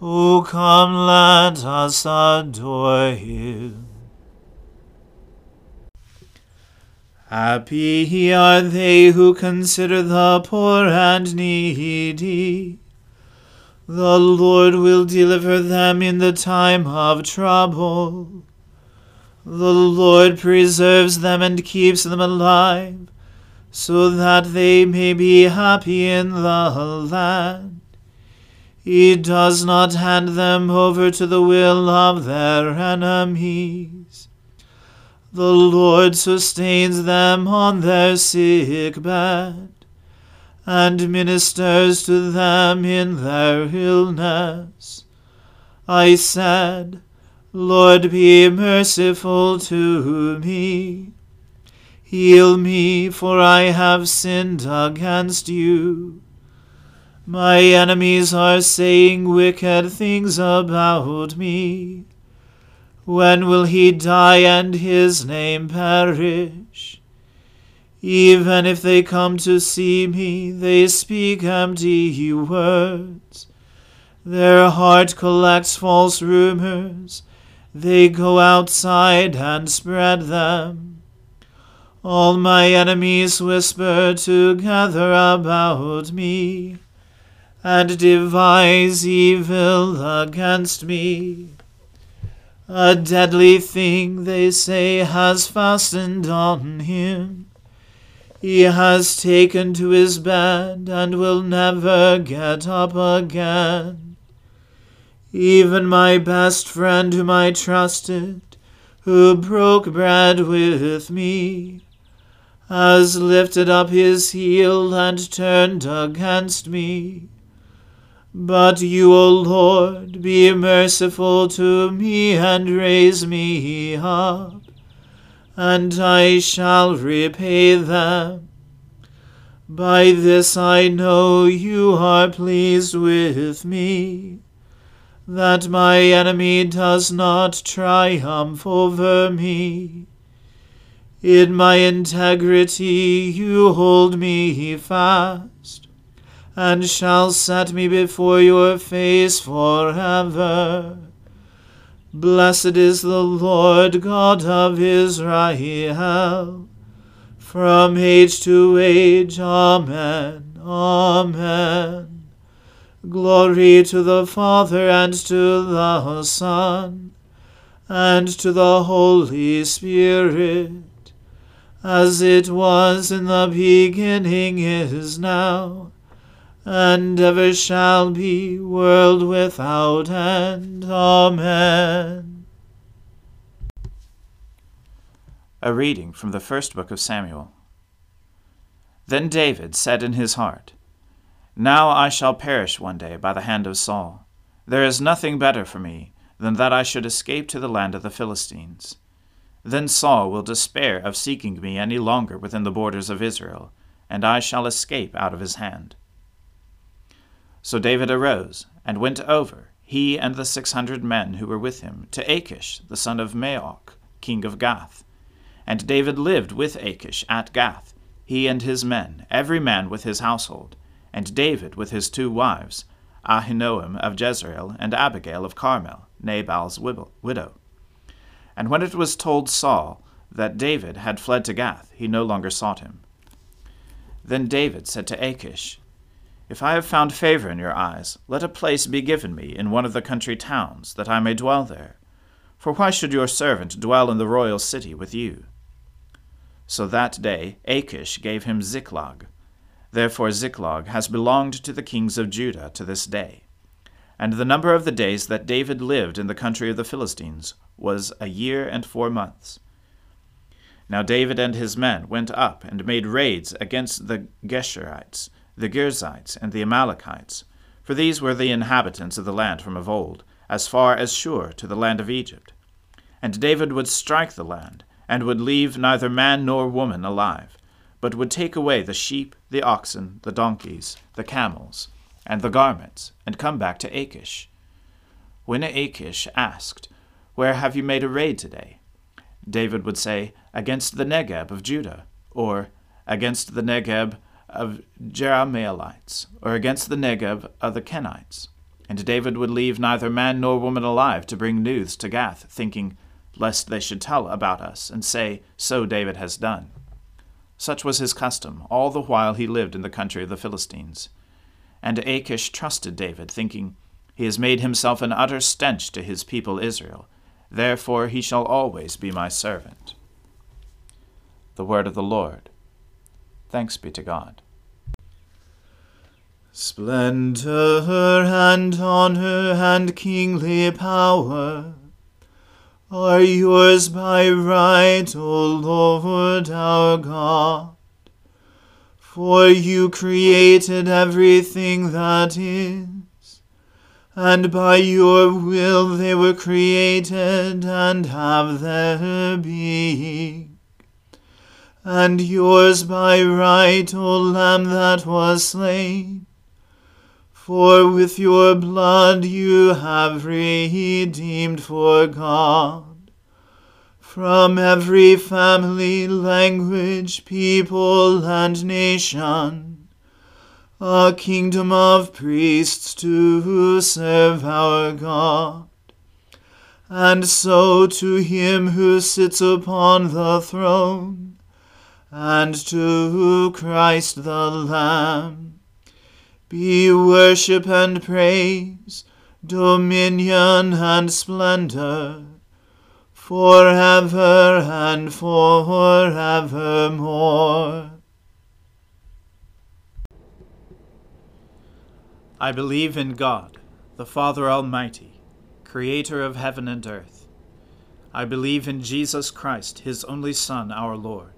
O come, let us adore him. Happy are they who consider the poor and needy. The Lord will deliver them in the time of trouble. The Lord preserves them and keeps them alive so that they may be happy in the land. He does not hand them over to the will of their enemies. The Lord sustains them on their sick bed, and ministers to them in their illness. I said, Lord, be merciful to me. Heal me, for I have sinned against you. My enemies are saying wicked things about me. When will he die and his name perish? Even if they come to see me, they speak empty words. Their heart collects false rumors. They go outside and spread them. All my enemies whisper together about me, and devise evil against me. A deadly thing, they say, has fastened on him. He has taken to his bed and will never get up again. Even my best friend, whom I trusted, who broke bread with me, has lifted up his heel and turned against me. But you, O Lord, be merciful to me and raise me up, and I shall repay them. By this I know you are pleased with me, that my enemy does not triumph over me. In my integrity you hold me fast, and shall set me before your face forever. Blessed is the Lord God of Israel, from age to age. Amen. Amen. Glory to the Father and to the Son and to the Holy Spirit as it was in the beginning is now, and ever shall be, world without end. Amen. A reading from the first book of Samuel. Then David said in his heart, Now I shall perish one day by the hand of Saul. There is nothing better for me than that I should escape to the land of the Philistines. Then Saul will despair of seeking me any longer within the borders of Israel, and I shall escape out of his hand. So David arose and went over, he and the six hundred men who were with him, to Achish the son of Maoch, king of Gath. And David lived with Achish at Gath, he and his men, every man with his household, and David with his two wives, Ahinoam of Jezreel and Abigail of Carmel, Nabal's widow. And when it was told Saul that David had fled to Gath, he no longer sought him. Then David said to Achish, If I have found favor in your eyes, let a place be given me in one of the country towns, that I may dwell there. For why should your servant dwell in the royal city with you? So that day Achish gave him Ziklag. Therefore Ziklag has belonged to the kings of Judah to this day. And the number of the days that David lived in the country of the Philistines was a year and four months. Now David and his men went up and made raids against the Geshurites, the Girzites, and the Amalekites, for these were the inhabitants of the land from of old, as far as Shur to the land of Egypt. And David would strike the land, and would leave neither man nor woman alive, but would take away the sheep, the oxen, the donkeys, the camels, and the garments, and come back to Achish. When Achish asked, Where have you made a raid today? David would say, Against the Negeb of Judah, or against the Negeb of Jerahmeelites, or against the Negeb of the Kenites. And David would leave neither man nor woman alive to bring news to Gath, thinking, lest they should tell about us, and say, So David has done. Such was his custom, all the while he lived in the country of the Philistines. And Achish trusted David, thinking, He has made himself an utter stench to his people Israel. Therefore he shall always be my servant. The word of the Lord. Thanks be to God. Splendor and honor and kingly power are yours by right, O Lord our God. For you created everything that is, and by your will they were created and have their being. And yours by right, O Lamb that was slain. For with your blood you have redeemed for God from every family, language, people, and nation, a kingdom of priests to serve our God. And so to him who sits upon the throne, and to Christ the Lamb, be worship and praise, dominion and splendor forever and forevermore. I believe in God, the Father Almighty, creator of heaven and earth. I believe in Jesus Christ, his only Son, our Lord.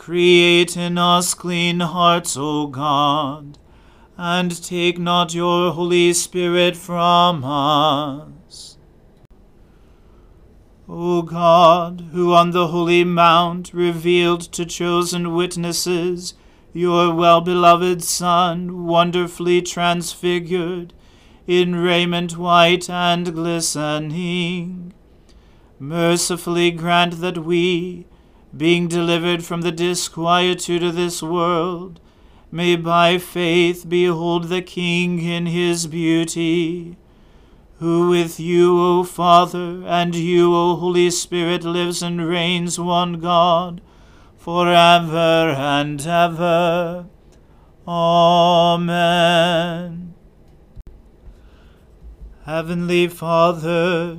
Create in us clean hearts, O God, and take not your Holy Spirit from us. O God, who on the holy mount revealed to chosen witnesses your well beloved Son, wonderfully transfigured, in raiment white and glistening, mercifully grant that we, being delivered from the disquietude of this world, may by faith behold the King in his beauty who with you, O Father, and you, O Holy Spirit, lives and reigns one God, for ever and ever. Amen. Heavenly Father,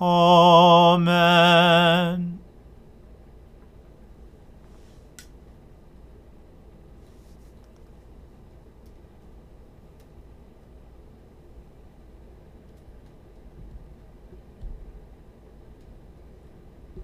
Amen.